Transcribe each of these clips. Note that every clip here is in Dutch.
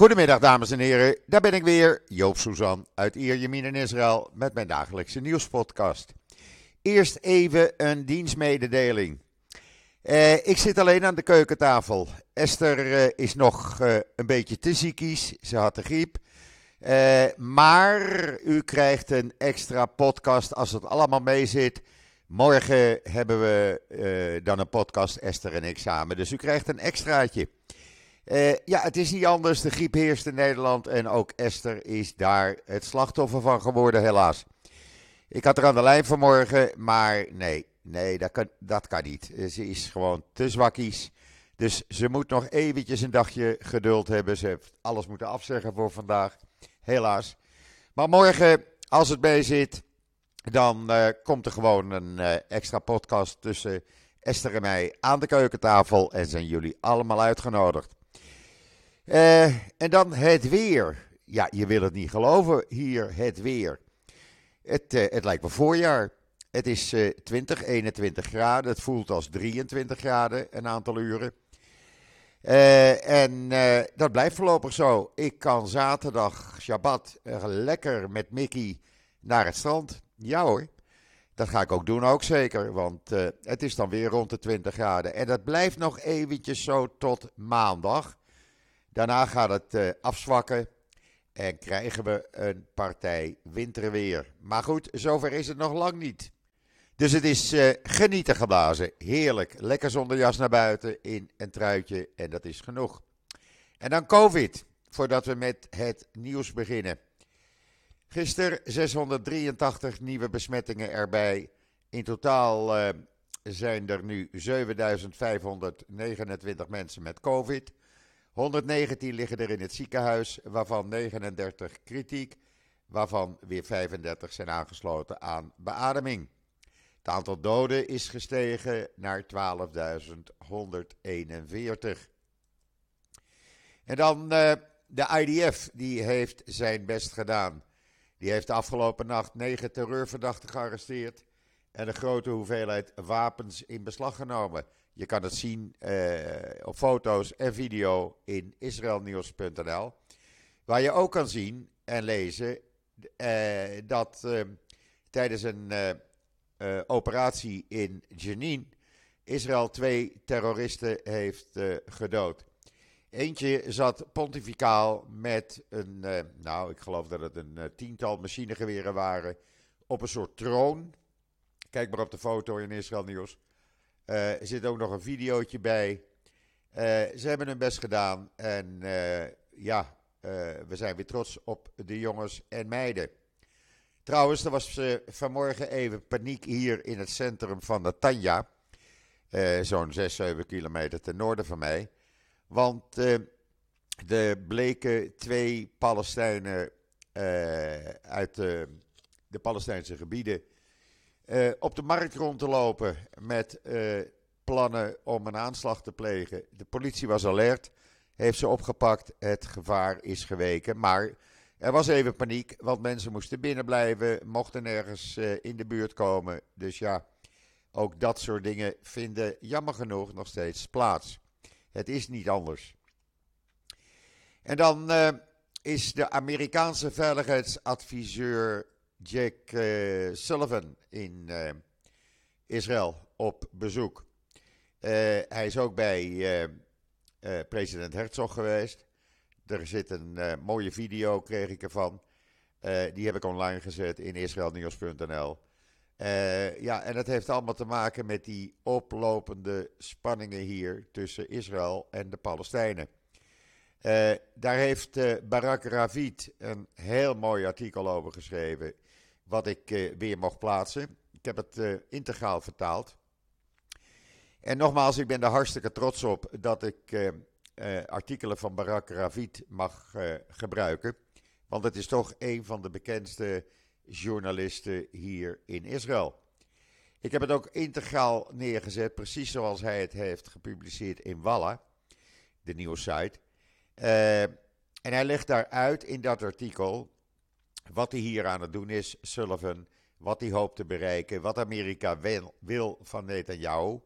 Goedemiddag dames en heren, daar ben ik weer, Joop Suzan uit Ierjemien in Israël met mijn dagelijkse nieuwspodcast. Eerst even een dienstmededeling. Uh, ik zit alleen aan de keukentafel. Esther uh, is nog uh, een beetje te ziekies, ze had de griep. maar u krijgt een extra podcast als het allemaal mee zit. Morgen hebben we dan een podcast, Esther en ik samen. Dus u krijgt een extraatje. Uh, ja, het is niet anders. De griep heerst in Nederland en ook Esther is daar het slachtoffer van geworden, helaas. Ik had er aan de lijn vanmorgen, maar nee, nee, dat kan, dat kan niet. Eh, ze is gewoon te zwakkies. Dus ze moet nog eventjes een dagje geduld hebben. Ze heeft alles moeten afzeggen voor vandaag, helaas. Maar morgen, als het bij zit, dan uh, komt er gewoon een extra podcast tussen Esther en mij aan de keukentafel. En zijn jullie allemaal uitgenodigd. Uh, en dan het weer. Ja, je wil het niet geloven hier, het weer. Het, uh, het lijkt wel voorjaar. Het is uh, 20, 21 graden. Het voelt als 23 graden een aantal uren. Uh, en dat blijft voorlopig zo. Ik kan zaterdag, Shabbat, lekker met Mickey naar het strand. Ja hoor, dat ga ik ook doen, ook zeker. Want het is dan weer rond de 20 graden. En dat blijft nog eventjes zo tot maandag. Daarna gaat het uh, afzwakken en krijgen we een partij winterweer. Maar goed, zover is het nog lang niet. Dus het is uh, genieten geblazen. Heerlijk. Lekker zonder jas naar buiten in een truitje en dat is genoeg. En dan COVID, voordat we met het nieuws beginnen. Gisteren 683 nieuwe besmettingen erbij. In totaal uh, zijn er nu 7529 mensen met COVID. 119 liggen er in het ziekenhuis, waarvan 39 kritiek, waarvan weer 35 zijn aangesloten aan beademing. Het aantal doden is gestegen naar 12.141. En dan uh, de IDF, die heeft zijn best gedaan. Die heeft de afgelopen nacht negen terreurverdachten gearresteerd en een grote hoeveelheid wapens in beslag genomen. Je kan het zien uh, op foto's en video in israelnieuws.nl. Waar je ook kan zien en lezen uh, dat uh, tijdens een operatie in Jenin Israël twee terroristen heeft gedood. Eentje zat pontificaal met een, nou ik geloof dat het een tiental machinegeweren waren, op een soort troon. Kijk maar op de foto in Israël Nieuws. Uh, er zit ook nog een videootje bij. Uh, ze hebben hun best gedaan. En uh, ja, we zijn weer trots op de jongens en meiden. Trouwens, er was vanmorgen even paniek hier in het centrum van Natanja. Zo'n 6, 7 kilometer ten noorden van mij. Want er bleken twee Palestijnen uit de Palestijnse gebieden uh, op de markt rond te lopen met uh, plannen om een aanslag te plegen. De politie was alert, heeft ze opgepakt, het gevaar is geweken. Maar er was even paniek, want mensen moesten binnen blijven, mochten nergens uh, in de buurt komen. Dus ja, ook dat soort dingen vinden jammer genoeg nog steeds plaats. Het is niet anders. En dan is de Amerikaanse veiligheidsadviseur Jack uh, Sullivan in uh, Israël op bezoek. Uh, hij is ook bij president Herzog geweest. Er zit een mooie video, kreeg ik ervan. die heb ik online gezet in israelnieuws.nl. ja, en het heeft allemaal te maken met die oplopende spanningen hier tussen Israël en de Palestijnen. Daar heeft uh, Barak Ravid een heel mooi artikel over geschreven wat ik uh, weer mocht plaatsen. Ik heb het uh, integraal vertaald. En nogmaals, ik ben er hartstikke trots op dat ik uh, artikelen van Barak Ravid mag gebruiken. Want het is toch een van de bekendste journalisten hier in Israël. Ik heb het ook integraal neergezet, precies zoals hij het heeft gepubliceerd in Walla, de nieuwe site. en hij legt daar uit in dat artikel wat hij hier aan het doen is, Sullivan, wat hij hoopt te bereiken, wat Amerika wil, van Netanyahu.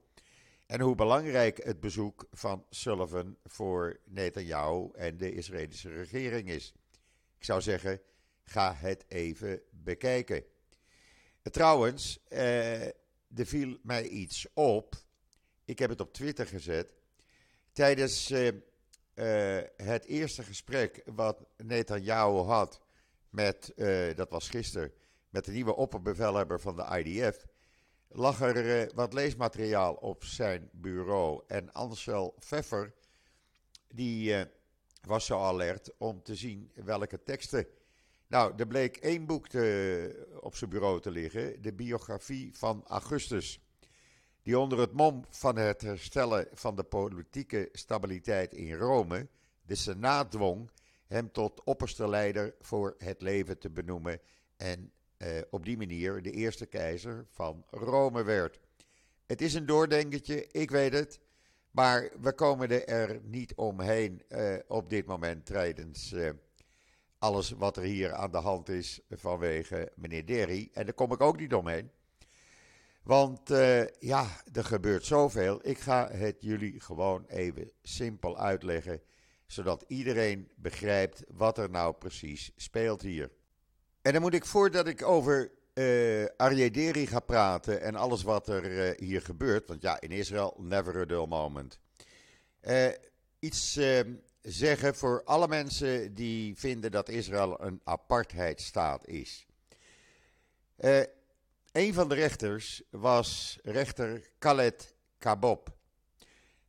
En hoe belangrijk het bezoek van Sullivan voor Netanyahu en de Israëlische regering is. Ik zou zeggen, ga het even bekijken. Trouwens, eh, er viel mij iets op. Ik heb het op Twitter gezet. Tijdens eh, eh, het eerste gesprek wat Netanyahu had met, eh, dat was gisteren, met de nieuwe opperbevelhebber van de IDF, lag er eh, wat leesmateriaal op zijn bureau. En Ansel Pfeffer, die eh, was zo alert om te zien welke teksten. Nou, er bleek één boek op zijn bureau te liggen, de biografie van Augustus. Die onder het mom van het herstellen van de politieke stabiliteit in Rome de Senaat dwong hem tot opperste leider voor het leven te benoemen en eh, op die manier de eerste keizer van Rome werd. Het is een doordenkertje, ik weet het, maar we komen er niet omheen eh, op dit moment tijdens eh, alles wat er hier aan de hand is vanwege meneer Derry. En daar kom ik ook niet omheen. Want ja, er gebeurt zoveel. Ik ga het jullie gewoon even simpel uitleggen, zodat iedereen begrijpt wat er nou precies speelt hier. En dan moet ik voordat ik over uh, Arye ga praten en alles wat er uh, hier gebeurt, want ja, in Israël, never a dull moment. iets zeggen voor alle mensen die vinden dat Israël een apartheidstaat is. Een van de rechters was rechter Khaled Kabob.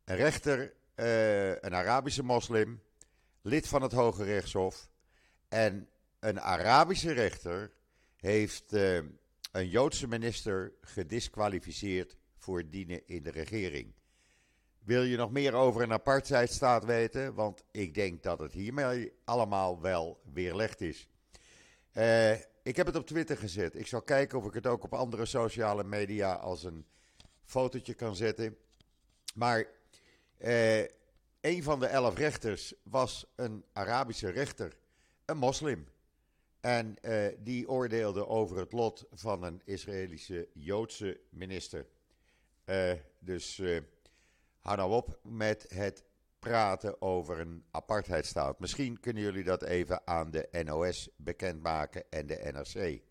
Een rechter, uh, een Arabische moslim, lid van het Hoge Rechtshof. En een Arabische rechter heeft uh, een Joodse minister gedisqualificeerd voor dienen in de regering. Wil je nog meer over een apartheidstaat weten? Want ik denk dat het hiermee allemaal wel weerlegd is. Uh, ik heb het op Twitter gezet. Ik zal kijken of ik het ook op andere sociale media als een fotootje kan zetten. Maar eh, een van de elf rechters was een Arabische rechter, een moslim. En eh, die oordeelde over het lot van een Israëlische Joodse minister. Uh, dus uh, hou nou op met het praten over een apartheidstaat. Misschien kunnen jullie dat even aan de NOS bekendmaken en de NRC.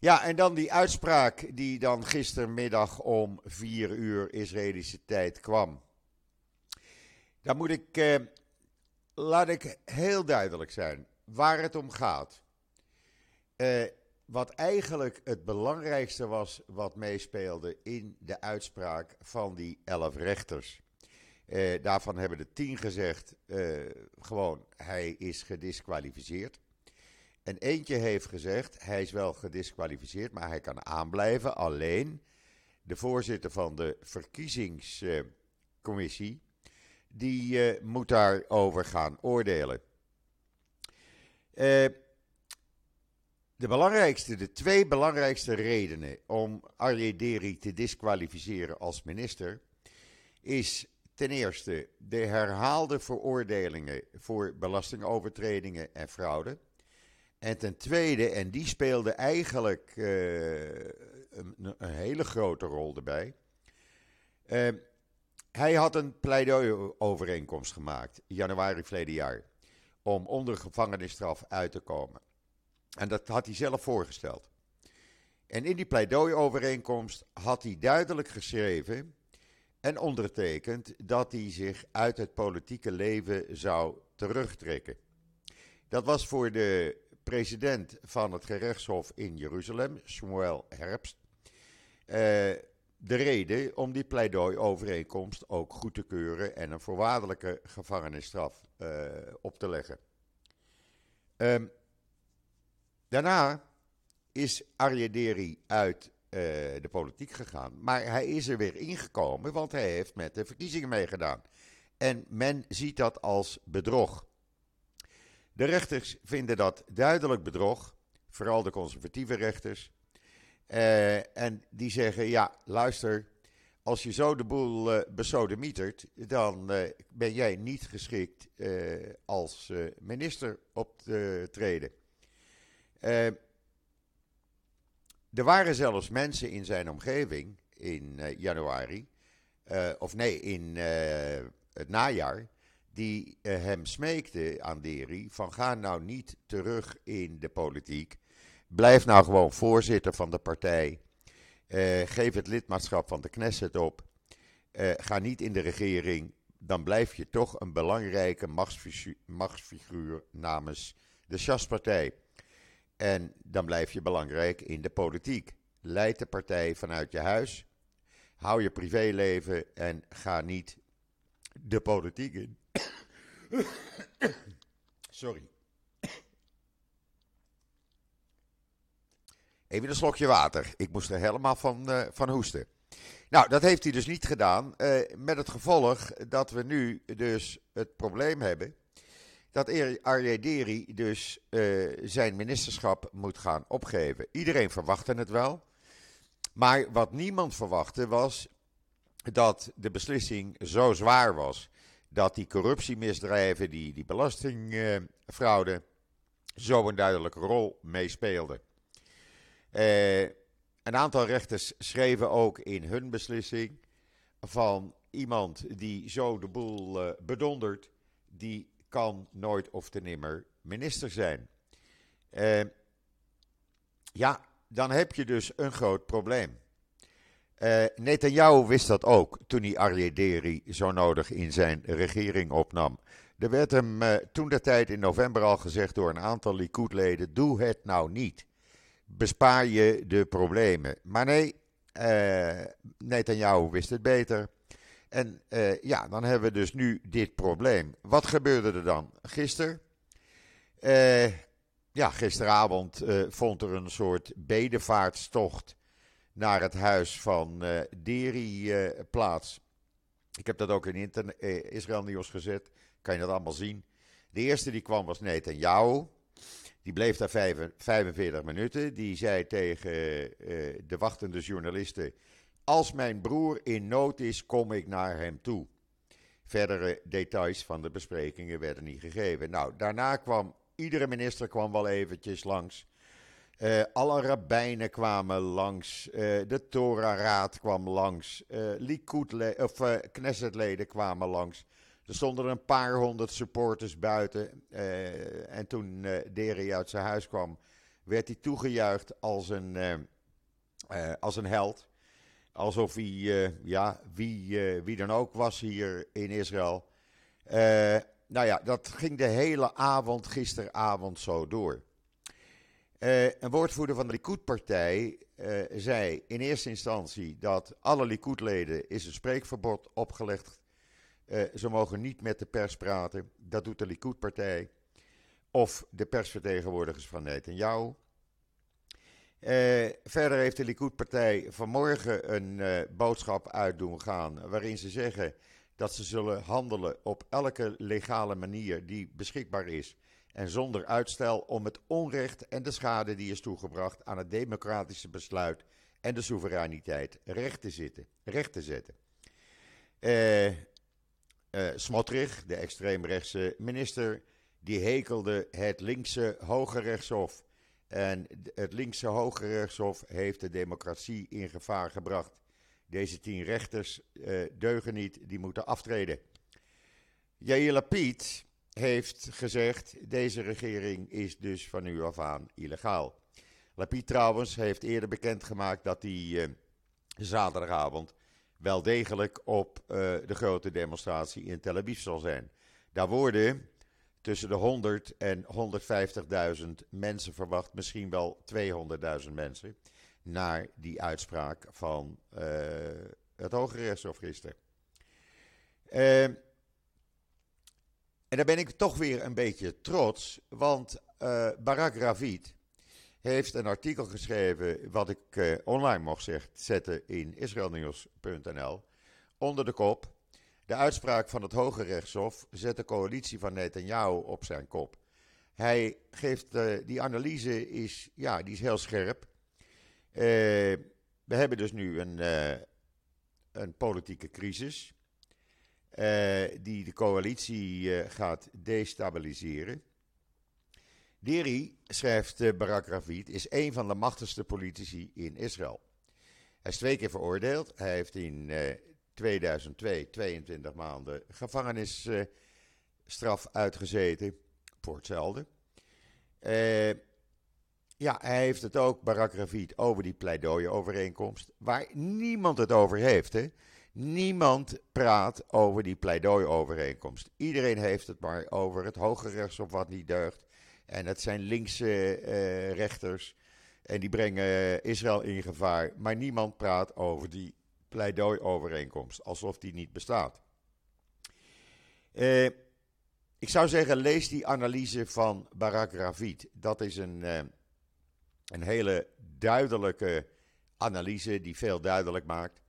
Ja, en dan die uitspraak die dan gistermiddag om 4 uur Israëlische tijd kwam. Daar moet ik, eh, laat ik heel duidelijk zijn waar het om gaat. Eh, wat eigenlijk het belangrijkste was wat meespeelde in de uitspraak van die elf rechters. Uh, daarvan hebben de tien gezegd, uh, gewoon, hij is gedisqualificeerd. En eentje heeft gezegd, hij is wel gedisqualificeerd, maar hij kan aanblijven. Alleen de voorzitter van de verkiezingscommissie, die uh, moet daarover gaan oordelen. de belangrijkste, de twee belangrijkste redenen om Arye Deri te disqualificeren als minister, is Ten eerste de herhaalde veroordelingen voor belastingovertredingen en fraude. En ten tweede, en die speelde eigenlijk uh, een, hele grote rol erbij. Uh, hij had een pleidooi-overeenkomst gemaakt, januari verleden jaar, om onder gevangenisstraf uit te komen. En dat had hij zelf voorgesteld. En in die pleidooi-overeenkomst had hij duidelijk geschreven en ondertekend dat hij zich uit het politieke leven zou terugtrekken. Dat was voor de president van het gerechtshof in Jeruzalem, Samuel Herbst, uh, de reden om die pleidooi-overeenkomst ook goed te keuren en een voorwaardelijke gevangenisstraf uh, op te leggen. Um, daarna is Arye Deri uit uh, de politiek gegaan. Maar hij is er weer ingekomen, want hij heeft met de verkiezingen meegedaan. En men ziet dat als bedrog. De rechters vinden dat duidelijk bedrog, vooral de conservatieve rechters. Uh, en die zeggen: ja, luister, als je zo de boel uh, besodemietert, dan uh, ben jij niet geschikt als minister op te treden. Er waren zelfs mensen in zijn omgeving, in januari, of nee, in het najaar, die hem smeekte aan Deri van ga nou niet terug in de politiek, blijf nou gewoon voorzitter van de partij, geef het lidmaatschap van de Knesset op, ga niet in de regering, dan blijf je toch een belangrijke machtsfiguur namens de Sjaspartij. En dan blijf je belangrijk in de politiek. Leid de partij vanuit je huis. Hou je privéleven en ga niet de politiek in. Sorry. Even een slokje water. Ik moest er helemaal van, uh, van hoesten. Nou, dat heeft hij dus niet gedaan. Uh, met het gevolg dat we nu dus het probleem hebben dat Arje Deri dus uh, zijn ministerschap moet gaan opgeven. Iedereen verwachtte het wel. Maar wat niemand verwachtte was dat de beslissing zo zwaar was. Dat die corruptiemisdrijven, die, die belastingfraude, zo een duidelijke rol meespeelden. Uh, een aantal rechters schreven ook in hun beslissing van iemand die zo de boel uh, bedondert, die kan nooit of te nimmer minister zijn. Uh, ja, dan heb je dus een groot probleem. Uh, Netanyahu wist dat ook toen hij Aryeh Deri zo nodig in zijn regering opnam. Er werd hem uh, toen de tijd in november al gezegd door een aantal Likud-leden: doe het nou niet. Bespaar je de problemen. Maar nee, uh, Netanyahu wist het beter. En ja, dan hebben we dus nu dit probleem. Wat gebeurde er dan? Gisteren? Ja, gisteravond vond er een soort bedevaartstocht naar het huis van Deri plaats. Ik heb dat ook in Israël Nieuws gezet. Kan je dat allemaal zien. De eerste die kwam was Netanyahu. Die bleef daar 45 minuten. Die zei tegen de wachtende journalisten als mijn broer in nood is, kom ik naar hem toe. Verdere details van de besprekingen werden niet gegeven. Nou, daarna kwam iedere minister kwam wel eventjes langs. Uh, alle rabbijnen kwamen langs. Uh, de Torah-raad kwam langs. Uh, Likud of Knessetleden kwamen langs. Er stonden een paar honderd supporters buiten. en toen Deri uit zijn huis kwam, werd hij toegejuicht als een, als een held. Alsof hij, ja, wie, wie dan ook was hier in Israël. Nou ja, dat ging de hele avond, gisteravond zo door. Een woordvoerder van de Likud-partij zei in eerste instantie dat alle Likud-leden is een spreekverbod opgelegd. ze mogen niet met de pers praten. Dat doet de Likud-partij. Of de persvertegenwoordigers van Netanyahu. Uh, verder heeft de Likud-partij vanmorgen een uh, boodschap uit doen gaan. waarin ze zeggen dat ze zullen handelen op elke legale manier die beschikbaar is. En zonder uitstel om het onrecht en de schade die is toegebracht aan het democratische besluit en de soevereiniteit recht te, zitten, recht te zetten. Uh, uh, Smotrich, de extreemrechtse minister, die hekelde het linkse Hoge Rechtshof en het linkse Hoge Rechtshof heeft de democratie in gevaar gebracht. Deze tien rechters uh, deugen niet, die moeten aftreden. Yair Lapid heeft gezegd, deze regering is dus van nu af aan illegaal. Lapid trouwens heeft eerder bekendgemaakt dat hij uh, zaterdagavond wel degelijk op uh, de grote demonstratie in Tel Aviv zal zijn. Daar worden tussen de 100 en 150.000 mensen verwacht, misschien wel 200.000 mensen, naar die uitspraak van uh, het Hoge Rechtshof gisteren. En daar ben ik toch weer een beetje trots, want uh, Barak Ravid heeft een artikel geschreven wat ik online mocht zetten in israelnieuws.nl onder de kop de uitspraak van het Hoge Rechtshof zet de coalitie van Netanyahu op zijn kop. Hij geeft, uh, die analyse is, ja, die is heel scherp. We hebben dus nu een, een politieke crisis die de coalitie gaat destabiliseren. Deri, schrijft Barak Ravid, is een van de machtigste politici in Israël. Hij is twee keer veroordeeld. Hij heeft in 2002 22 maanden gevangenisstraf uitgezeten voor hetzelfde. Ja, hij heeft het ook, Barak Ravid, over die pleidooi-overeenkomst, waar niemand het over heeft. Hè? Niemand praat over die pleidooi-overeenkomst. Iedereen heeft het maar over het hoge rechtshof wat niet deugt. En het zijn linkse uh, rechters en die brengen Israël in gevaar. Maar niemand praat over die pleidooi-overeenkomst, alsof die niet bestaat. Uh, ik zou zeggen, lees die analyse van Barak Ravid. Dat is een... Een hele duidelijke analyse die veel duidelijk maakt.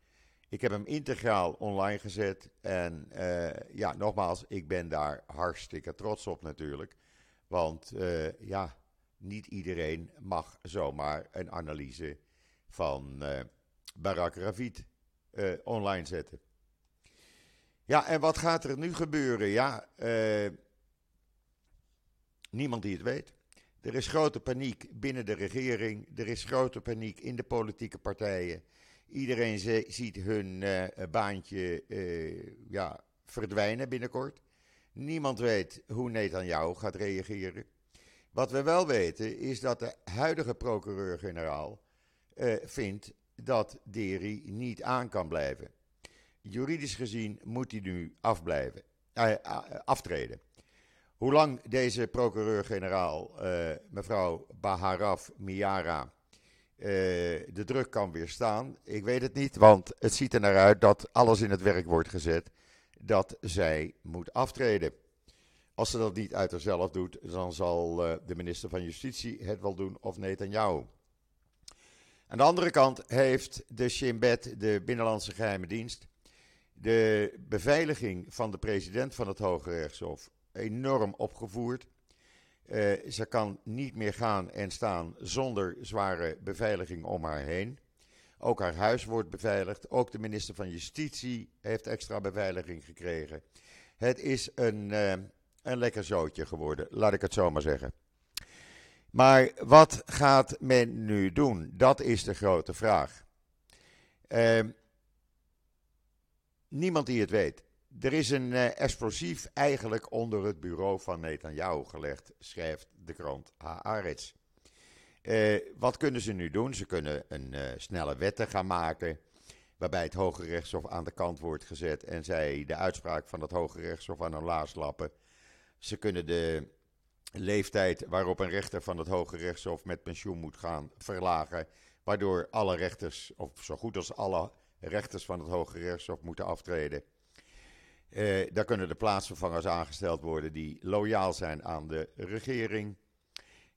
Ik heb hem integraal online gezet. En uh, ja, nogmaals, ik ben daar hartstikke trots op natuurlijk. Want uh, ja, niet iedereen mag zomaar een analyse van uh, Barak Ravid online zetten. Ja, en wat gaat er nu gebeuren? Ja, niemand die het weet. Er is grote paniek binnen de regering. Er is grote paniek in de politieke partijen. Iedereen ziet hun uh, baantje uh, ja, verdwijnen binnenkort. Niemand weet hoe Netanyahu gaat reageren. Wat we wel weten is dat de huidige procureur-generaal vindt dat Deri niet aan kan blijven. Juridisch gezien moet hij nu afblijven, aftreden. Hoe lang deze procureur-generaal, mevrouw Baharaf Miara, uh, de druk kan weerstaan, ik weet het niet, want het ziet er naar uit dat alles in het werk wordt gezet dat zij moet aftreden. Als ze dat niet uit haarzelf doet, dan zal uh, de minister van Justitie het wel doen of Netanyahu. Aan de andere kant heeft de Shin Bet, de Binnenlandse Geheime Dienst, de beveiliging van de president van het Hoge Rechtshof enorm opgevoerd. Uh, ze kan niet meer gaan en staan zonder zware beveiliging om haar heen. Ook haar huis wordt beveiligd. Ook de minister van Justitie heeft extra beveiliging gekregen. Het is een, uh, een lekker zootje geworden, laat ik het zo maar zeggen. Maar wat gaat men nu doen? Dat is de grote vraag. Uh, niemand die het weet. Er is een uh, explosief eigenlijk onder het bureau van Netanyahu gelegd, schrijft de krant Haaretz. Uh, wat kunnen ze nu doen? Ze kunnen een uh, snelle wetten gaan maken, waarbij het Hoge Rechtshof aan de kant wordt gezet en zij de uitspraak van het Hoge Rechtshof aan hun laars lappen. Ze kunnen de leeftijd waarop een rechter van het Hoge Rechtshof met pensioen moet gaan verlagen, waardoor alle rechters, of zo goed als alle rechters van het Hoge Rechtshof moeten aftreden. Uh, daar kunnen de plaatsvervangers aangesteld worden die loyaal zijn aan de regering.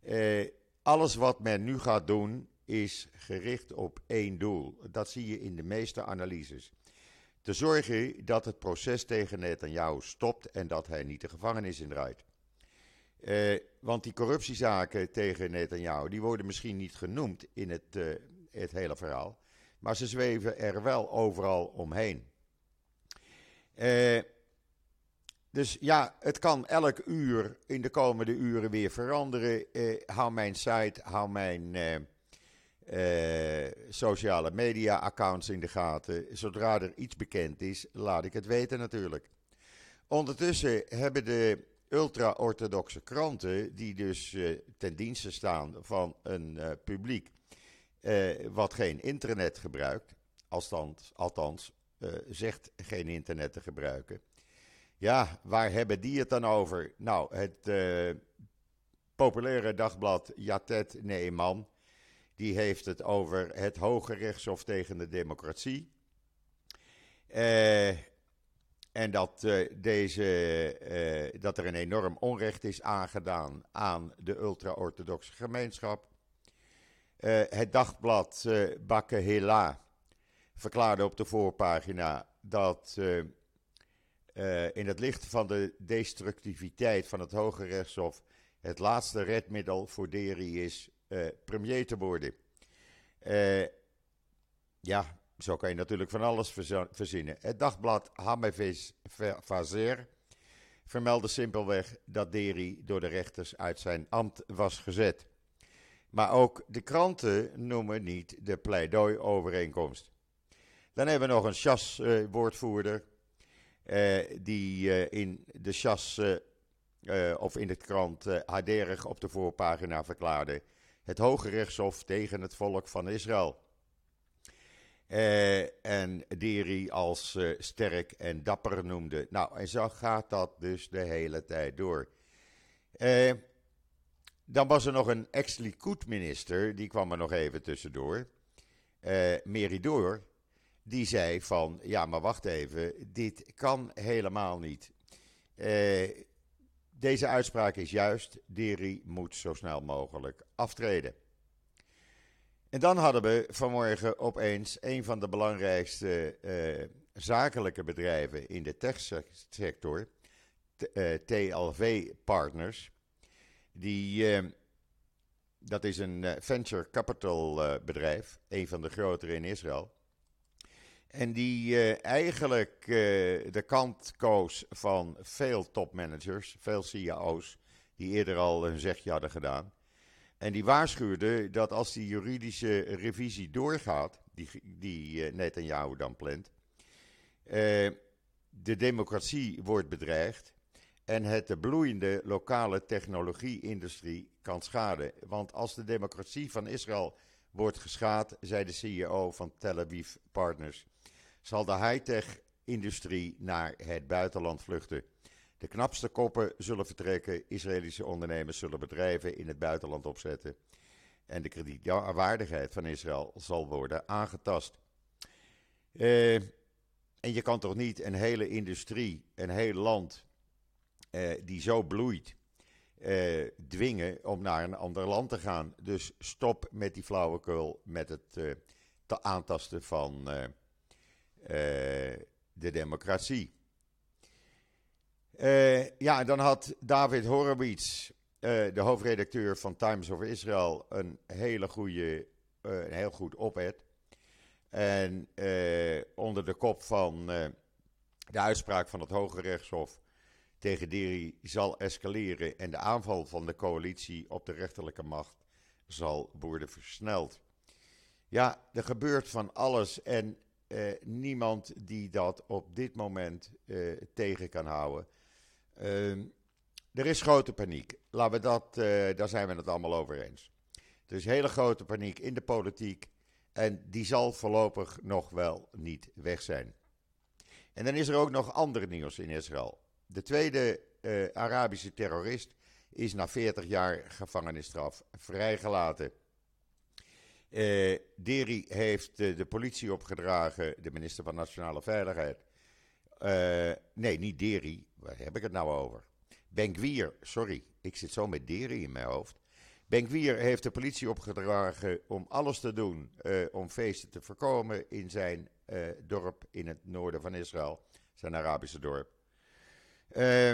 Uh, alles wat men nu gaat doen is gericht op één doel. Dat zie je in de meeste analyses. Te zorgen dat het proces tegen Netanyahu stopt en dat hij niet de gevangenis indraait. Uh, want die corruptiezaken tegen Netanyahu die worden misschien niet genoemd in het, het hele verhaal. Maar ze zweven er wel overal omheen. Uh, dus ja, het kan elk uur in de komende uren weer veranderen. Uh, hou mijn site, hou mijn uh, sociale media accounts in de gaten. Zodra er iets bekend is, laat ik het weten natuurlijk. Ondertussen hebben de ultra-orthodoxe kranten, die dus ten dienste staan van een publiek wat geen internet gebruikt, althans, althans zegt geen internet te gebruiken. Ja, waar hebben die het dan over? Nou, het uh, populaire dagblad Yatet Neeman, die heeft het over het Hoge Rechtshof tegen de democratie. Uh, en dat, deze, dat er een enorm onrecht is aangedaan aan de ultra-orthodoxe gemeenschap. het dagblad Bakke Hela verklaarde op de voorpagina dat uh, in het licht van de destructiviteit van het Hoge Rechtshof het laatste redmiddel voor Deri is uh, premier te worden. Ja, zo kan je natuurlijk van alles verzinnen. Het dagblad Hameves Fazer vermeldde simpelweg dat Deri door de rechters uit zijn ambt was gezet. Maar ook de kranten noemen niet de pleidooi-overeenkomst. Dan hebben we nog een chas-woordvoerder. die in de chas of in de krant uh, op de voorpagina verklaarde: het Hoge Rechtshof tegen het volk van Israël. En Deri als sterk en dapper noemde. Nou, en zo gaat dat dus de hele tijd door. Dan was er nog een ex-Likud-minister, die kwam er nog even tussendoor. Meridor, die zei van, ja maar wacht even, dit kan helemaal niet. deze uitspraak is juist, Deri moet zo snel mogelijk aftreden. En dan hadden we vanmorgen opeens een van de belangrijkste uh, zakelijke bedrijven in de techsector, TLV Partners. Die, uh, dat is een venture capital bedrijf, een van de grotere in Israël. En die eigenlijk de kant koos van veel topmanagers, veel CEO's, die eerder al hun zegje hadden gedaan. En die waarschuwde dat als die juridische revisie doorgaat, die, die uh, Netanyahu dan plant, de democratie wordt bedreigd en het de bloeiende lokale technologie-industrie kan schaden. Want als de democratie van Israël wordt geschaad, zei de CEO van Tel Aviv Partners, zal de high-tech-industrie naar het buitenland vluchten. De knapste koppen zullen vertrekken, Israëlische ondernemers zullen bedrijven in het buitenland opzetten. En de kredietwaardigheid van Israël zal worden aangetast. Uh, en je kan toch niet een hele industrie, een heel land uh, die zo bloeit, uh, dwingen om naar een ander land te gaan. Dus stop met die flauwekul, met het te aantasten van de democratie. Uh, ja, dan had David Horowitz, uh, de hoofdredacteur van Times of Israel, een hele goede, een heel goed op-ed. En onder de kop van de uitspraak van het Hoge Rechtshof tegen Deri zal escaleren en de aanval van de coalitie op de rechterlijke macht zal worden versneld. Ja, er gebeurt van alles en niemand die dat op dit moment tegen kan houden. Uh, er is grote paniek. Laten we dat, uh, daar zijn we het allemaal over eens. Er is hele grote paniek in de politiek. En die zal voorlopig nog wel niet weg zijn. En dan is er ook nog andere nieuws in Israël. De tweede Arabische terrorist is na 40 jaar gevangenisstraf vrijgelaten. Uh, Deri heeft uh, de politie opgedragen, de minister van Nationale Veiligheid. Uh, nee, niet Deri, waar heb ik het nou over? Benkwier, sorry, ik zit zo met Deri in mijn hoofd. Benkwier heeft de politie opgedragen om alles te doen om feesten te voorkomen in zijn dorp in het noorden van Israël, zijn Arabische dorp. Uh,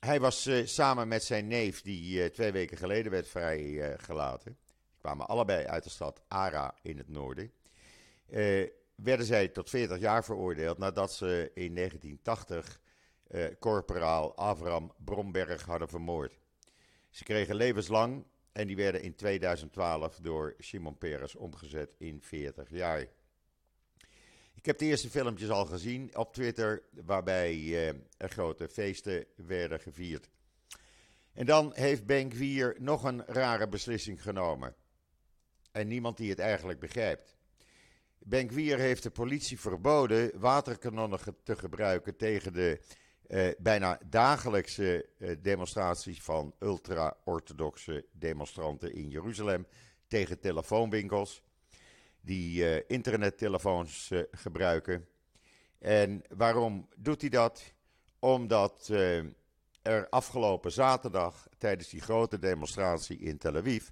hij was samen met zijn neef, die twee weken geleden werd vrijgelaten. Kwamen allebei uit de stad Ara in het noorden werden zij tot 40 jaar veroordeeld nadat ze in 1980 uh, corporaal Avram Bromberg hadden vermoord. Ze kregen levenslang en die werden in 2012 door Simon Peres omgezet in 40 jaar. Ik heb de eerste filmpjes al gezien op Twitter, waarbij uh, er grote feesten werden gevierd. En dan heeft Benkwier nog een rare beslissing genomen. En niemand die het eigenlijk begrijpt. Benkwier heeft de politie verboden waterkanonnen te gebruiken tegen de eh, bijna dagelijkse eh, demonstraties van ultra-orthodoxe demonstranten in Jeruzalem tegen telefoonwinkels die eh, internettelefoons eh, gebruiken. En waarom doet hij dat? Omdat eh, er afgelopen zaterdag tijdens die grote demonstratie in Tel Aviv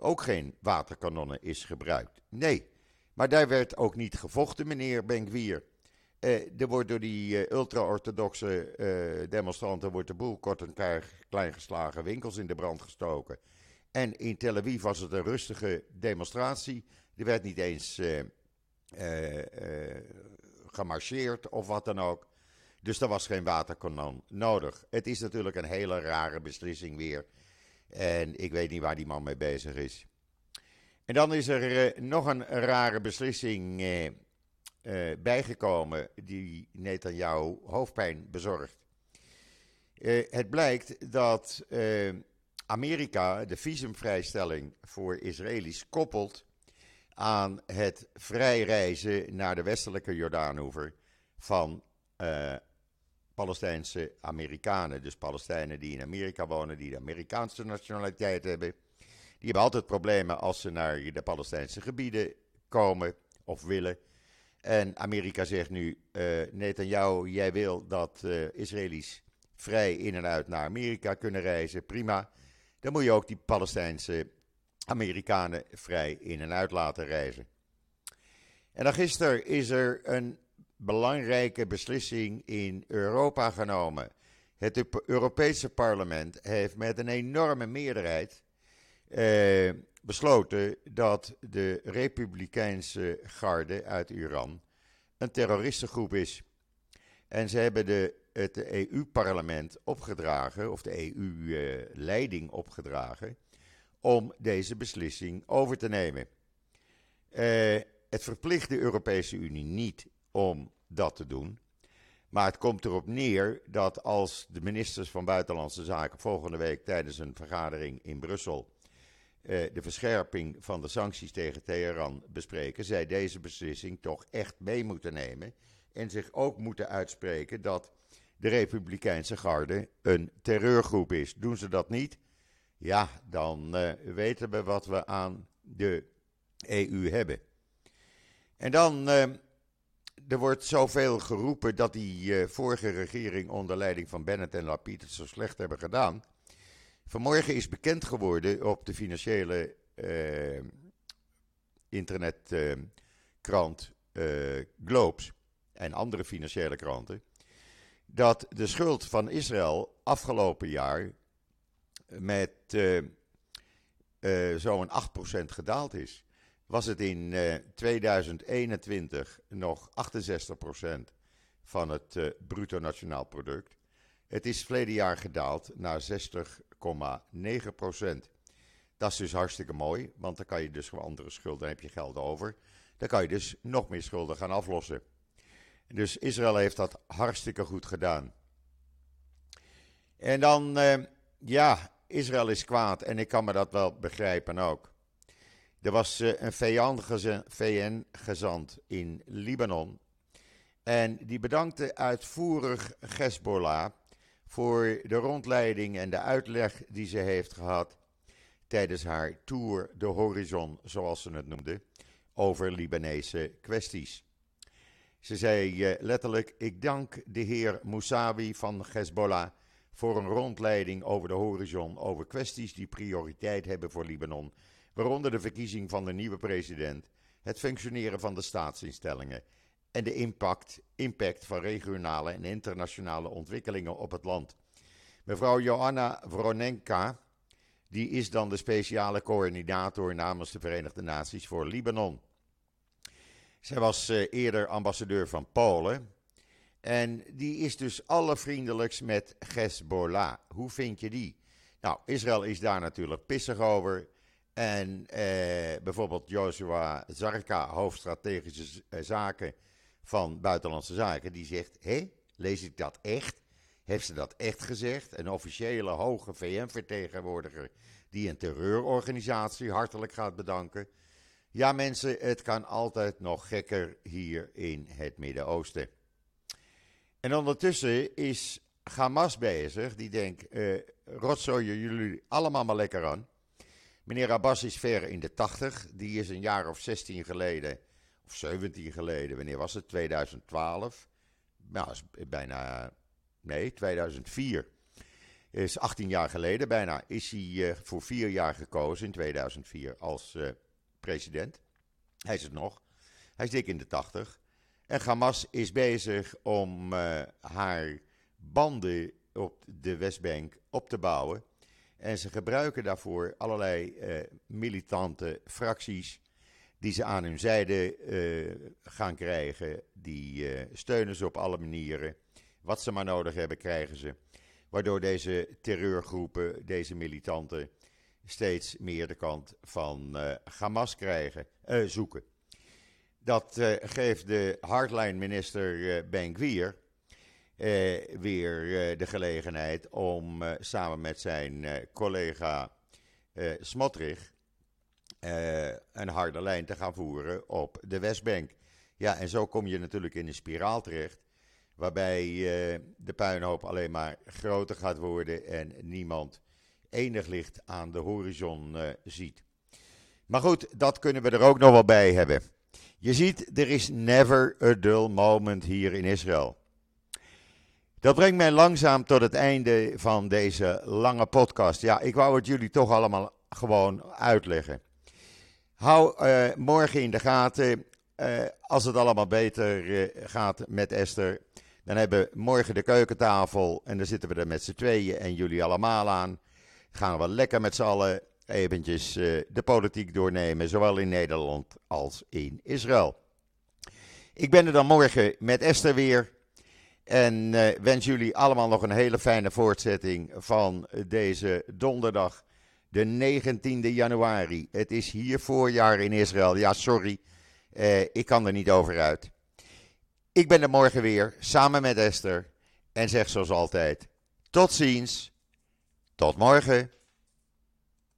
ook geen waterkanonnen is gebruikt. Nee. Maar daar werd ook niet gevochten, meneer Benkwier. Uh, er wordt door die uh, ultra-orthodoxe uh, demonstranten wordt de boel kort en klein geslagen, winkels in de brand gestoken. En in Tel Aviv was het een rustige demonstratie. Er werd niet eens gemarcheerd of wat dan ook. Dus er was geen waterkanon nodig. Het is natuurlijk een hele rare beslissing weer. En ik weet niet waar die man mee bezig is. En dan is er nog een rare beslissing bijgekomen die Netanyahu hoofdpijn bezorgt. het blijkt dat Amerika de visumvrijstelling voor Israëli's koppelt aan het vrij reizen naar de westelijke Jordaanoever van uh, Palestijnse Amerikanen. Dus Palestijnen die in Amerika wonen, die de Amerikaanse nationaliteit hebben. Die hebben altijd problemen als ze naar de Palestijnse gebieden komen of willen. En Amerika zegt nu, uh, Netanyahu, jij wil dat uh, Israëli's vrij in en uit naar Amerika kunnen reizen, prima. Dan moet je ook die Palestijnse Amerikanen vrij in en uit laten reizen. En dan gisteren is er een belangrijke beslissing in Europa genomen. Het Europese parlement heeft met een enorme meerderheid eh, besloten dat de Republikeinse garde uit Iran een terroristengroep is. En ze hebben de, het EU-parlement opgedragen, of de EU-leiding eh, opgedragen, om deze beslissing over te nemen. Uh, het verplicht de Europese Unie niet om dat te doen. Maar het komt erop neer dat als de ministers van Buitenlandse Zaken volgende week tijdens een vergadering in Brussel uh, de verscherping van de sancties tegen Teheran bespreken, zij deze beslissing toch echt mee moeten nemen en zich ook moeten uitspreken dat de Republikeinse Garde een terreurgroep is. Doen ze dat niet? Ja, dan uh, weten we wat we aan de EU hebben. En dan, uh, er wordt zoveel geroepen dat die uh, vorige regering onder leiding van Bennett en Lapid het zo slecht hebben gedaan. Vanmorgen is bekend geworden op de financiële internetkrant Globes en andere financiële kranten dat de schuld van Israël afgelopen jaar met zo'n 8% gedaald is. Was het in uh, 2021 nog 68% van het uh, bruto nationaal product. Het is verleden jaar gedaald naar 60,9%. Dat is dus hartstikke mooi, want dan kan je dus voor andere schulden, heb je geld over. Dan kan je dus nog meer schulden gaan aflossen. Dus Israël heeft dat hartstikke goed gedaan. En dan, ja, Israël is kwaad en ik kan me dat wel begrijpen ook. Er was uh, een VN-gezant in Libanon. En die bedankte uitvoerig Hezbollah voor de rondleiding en de uitleg die ze heeft gehad tijdens haar Tour de Horizon, zoals ze het noemde, over Libanese kwesties. Ze zei uh, letterlijk: Ik dank de heer Moussawi van Hezbollah voor een rondleiding over de horizon over kwesties die prioriteit hebben voor Libanon, waaronder de verkiezing van de nieuwe president, het functioneren van de staatsinstellingen en de impact, impact van regionale en internationale ontwikkelingen op het land. Mevrouw Joanna Vronenka, die is dan de speciale coördinator namens de Verenigde Naties voor Libanon. Zij was eh, eerder ambassadeur van Polen en die is dus allervriendelijkst met Hezbollah. Hoe vind je die? Nou, Israël is daar natuurlijk pissig over. En eh, bijvoorbeeld Joshua Zarka, hoofdstrategische eh, zaken van Buitenlandse Zaken, die zegt: hé, lees ik dat echt? Heeft ze dat echt gezegd? Een officiële hoge VN-vertegenwoordiger die een terreurorganisatie hartelijk gaat bedanken. Ja, mensen, het kan altijd nog gekker hier in het Midden-Oosten. En ondertussen is Hamas bezig. Die denkt, uh, rotzooien jullie allemaal maar lekker aan. Meneer Abbas is ver in de 80. Die is een jaar of 16 geleden, of 17 geleden, wanneer was het? 2012. Nou, is bijna, nee, 2004. Is 18 jaar geleden bijna, is hij uh, voor vier jaar gekozen in 2004 als uh, president. Hij is het nog. Hij is dik in de 80. En Hamas is bezig om uh, haar banden op de Westbank op te bouwen. En ze gebruiken daarvoor allerlei uh, militante fracties die ze aan hun zijde uh, gaan krijgen. Die steunen ze op alle manieren. Wat ze maar nodig hebben, krijgen ze. waardoor deze terreurgroepen, deze militanten, steeds meer de kant van Hamas krijgen, zoeken. Dat geeft de hardline-minister Ben Gwier weer de gelegenheid om samen met zijn collega Smotrich een harde lijn te gaan voeren op de Westbank. Ja, en zo kom je natuurlijk in een spiraal terecht, waarbij de puinhoop alleen maar groter gaat worden en niemand enig licht aan de horizon ziet. Maar goed, dat kunnen we er ook nog wel bij hebben. Je ziet, er is never a dull moment hier in Israël. Dat brengt mij langzaam tot het einde van deze lange podcast. Ja, ik wou het jullie toch allemaal gewoon uitleggen. Hou uh, morgen in de gaten. Uh, als het allemaal beter uh, gaat met Esther, dan hebben we morgen de keukentafel. En dan zitten we er met z'n tweeën en jullie allemaal aan. Gaan we lekker met z'n allen eventjes de politiek doornemen, zowel in Nederland als in Israël. Ik ben er dan morgen met Esther weer. En uh, wens jullie allemaal nog een hele fijne voortzetting van deze donderdag, de 19e januari. Het is hier voorjaar in Israël. Ja, sorry, uh, ik kan er niet over uit. Ik ben er morgen weer, samen met Esther. En zeg zoals altijd: tot ziens, tot morgen.